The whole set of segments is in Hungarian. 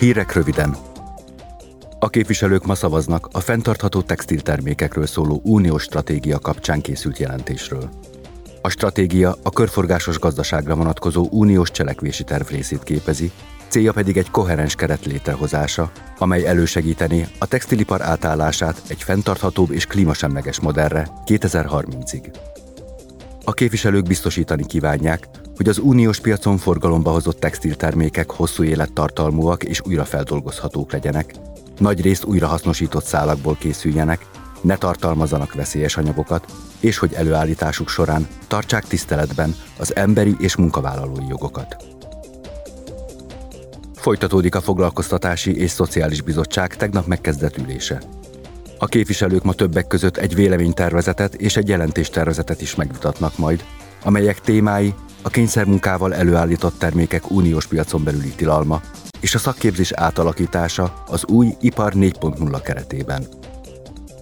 Hírek röviden. A képviselők ma szavaznak a fenntartható textiltermékekről szóló uniós stratégia kapcsán készült jelentésről. A stratégia a körforgásos gazdaságra vonatkozó uniós cselekvési terv részét képezi, célja pedig egy koherens keret létrehozása, amely elősegíteni a textilipar átállását egy fenntarthatóbb és klímasemleges modellre 2030-ig. A képviselők biztosítani kívánják, hogy az uniós piacon forgalomba hozott textiltermékek hosszú élettartalmúak és újrafeldolgozhatók legyenek, nagy részt újrahasznosított szálakból készüljenek, ne tartalmazanak veszélyes anyagokat, és hogy előállításuk során tartsák tiszteletben az emberi és munkavállalói jogokat. Folytatódik a Foglalkoztatási és Szociális Bizottság tegnap megkezdett ülése. A képviselők ma többek között egy véleménytervezetet és egy jelentéstervezetet is megvitatnak majd, amelyek témái a kényszermunkával előállított termékek uniós piacon belüli tilalma és a szakképzés átalakítása az új Ipar 4.0 keretében.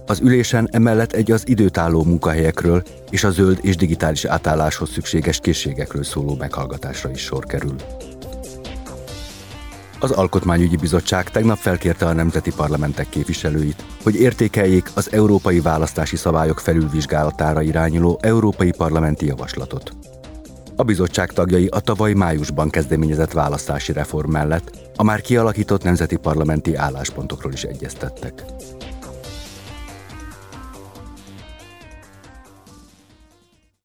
Az ülésen emellett egy az időtálló munkahelyekről és a zöld és digitális átálláshoz szükséges készségekről szóló meghallgatásra is sor kerül. Az Alkotmányügyi Bizottság tegnap felkérte a nemzeti parlamentek képviselőit, hogy értékeljék az európai választási szabályok felülvizsgálatára irányuló európai parlamenti javaslatot. A bizottság tagjai a tavaly májusban kezdeményezett választási reform mellett a már kialakított nemzeti parlamenti álláspontokról is egyeztettek.